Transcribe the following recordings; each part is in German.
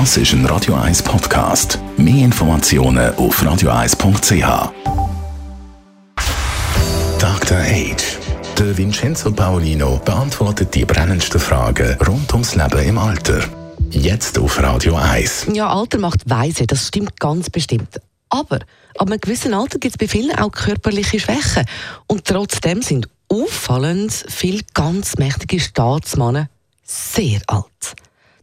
Das ist ein Radio 1 Podcast. Mehr Informationen auf radio1.ch. Dr. Age. Der Vincenzo Paolino beantwortet die brennendsten Fragen rund ums Leben im Alter. Jetzt auf Radio 1. Ja, Alter macht weise, das stimmt ganz bestimmt. Aber ab einem gewissen Alter gibt es bei vielen auch körperliche Schwächen. Und trotzdem sind auffallend viele ganz mächtige Staatsmänner sehr alt.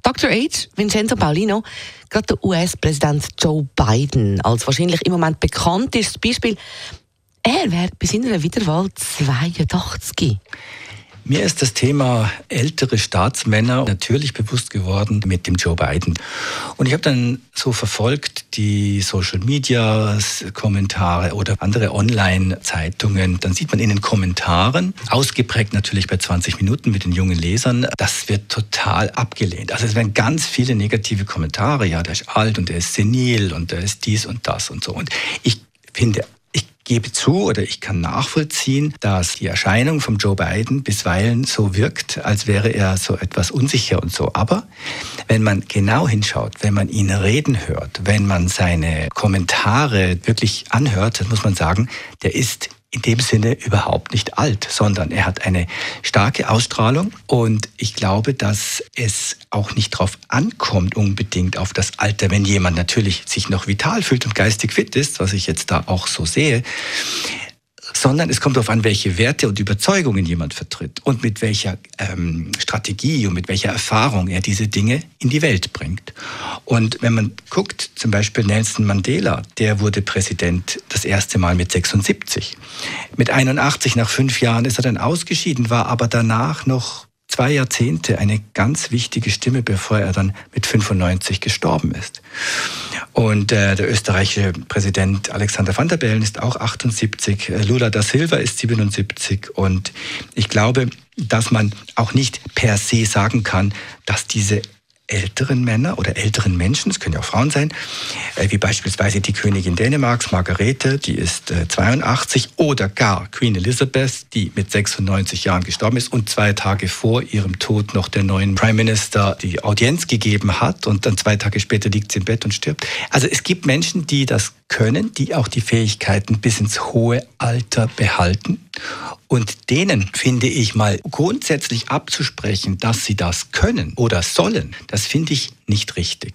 Dr. H. Vincenzo Paulino, gerade der US-Präsident Joe Biden, als wahrscheinlich im Moment bekanntestes Beispiel, er wäre bei seiner Wiederwahl 82. Mir ist das Thema ältere Staatsmänner natürlich bewusst geworden mit dem Joe Biden. Und ich habe dann so verfolgt die Social Media Kommentare oder andere Online-Zeitungen. Dann sieht man in den Kommentaren, ausgeprägt natürlich bei 20 Minuten mit den jungen Lesern, das wird total abgelehnt. Also es werden ganz viele negative Kommentare. Ja, der ist alt und der ist senil und der ist dies und das und so. Und ich finde gebe zu oder ich kann nachvollziehen, dass die Erscheinung von Joe Biden bisweilen so wirkt, als wäre er so etwas unsicher und so. Aber wenn man genau hinschaut, wenn man ihn reden hört, wenn man seine Kommentare wirklich anhört, dann muss man sagen, der ist in dem Sinne überhaupt nicht alt, sondern er hat eine starke Ausstrahlung. Und ich glaube, dass es auch nicht darauf ankommt unbedingt auf das Alter, wenn jemand natürlich sich noch vital fühlt und geistig fit ist, was ich jetzt da auch so sehe, sondern es kommt darauf an, welche Werte und Überzeugungen jemand vertritt und mit welcher ähm, Strategie und mit welcher Erfahrung er diese Dinge in die Welt bringt. Und wenn man guckt, zum Beispiel Nelson Mandela, der wurde Präsident das erste Mal mit 76. Mit 81 nach fünf Jahren ist er dann ausgeschieden, war aber danach noch zwei Jahrzehnte eine ganz wichtige Stimme, bevor er dann mit 95 gestorben ist. Und äh, der österreichische Präsident Alexander Van der Bellen ist auch 78, äh, Lula da Silva ist 77 und ich glaube, dass man auch nicht per se sagen kann, dass diese älteren Männer oder älteren Menschen, es können ja auch Frauen sein, äh, wie beispielsweise die Königin Dänemarks, Margarete, die ist 82, äh, oder gar Queen Elizabeth, die mit 96 Jahren gestorben ist und zwei Tage vor ihrem Tod noch der neuen Prime Minister die Audienz gegeben hat und dann zwei Tage später liegt sie im Bett und stirbt. Also es gibt Menschen, die das können, die auch die Fähigkeiten bis ins hohe Alter behalten. Und denen finde ich mal grundsätzlich abzusprechen, dass sie das können oder sollen, das finde ich nicht richtig.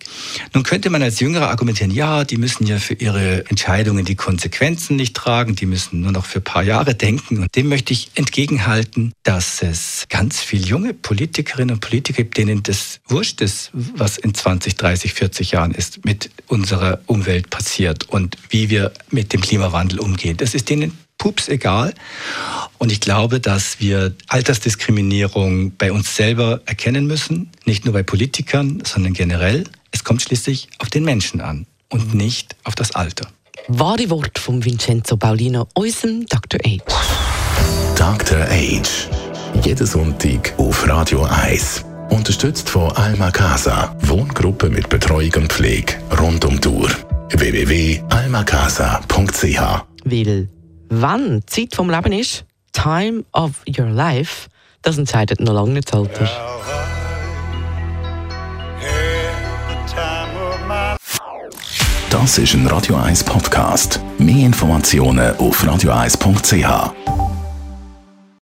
Nun könnte man als Jüngerer argumentieren, ja, die müssen ja für ihre Entscheidungen die Konsequenzen nicht tragen, die müssen nur noch für ein paar Jahre denken. Und dem möchte ich entgegenhalten, dass es ganz viele junge Politikerinnen und Politiker gibt, denen das wurscht ist, was in 20, 30, 40 Jahren ist, mit unserer Umwelt passiert und wie wir mit dem Klimawandel umgehen. Das ist denen pups egal. Und ich glaube, dass wir Altersdiskriminierung bei uns selber erkennen müssen, nicht nur bei Politikern, sondern generell. Es kommt schließlich auf den Menschen an und nicht auf das Alter. Wahre Wort von Vincenzo Paulino, unserem Dr. H. Dr. H. Jeden Sonntag auf Radio 1. Unterstützt von Alma Casa, Wohngruppe mit Betreuung und Pflege rund um die Uhr. www.almacasa.ch Weil wann die Zeit vom Leben ist, Time of Your Life, das entscheidet noch lange nicht das Alter. Das ist ein Radio 1 Podcast. Mehr Informationen auf radio1.ch.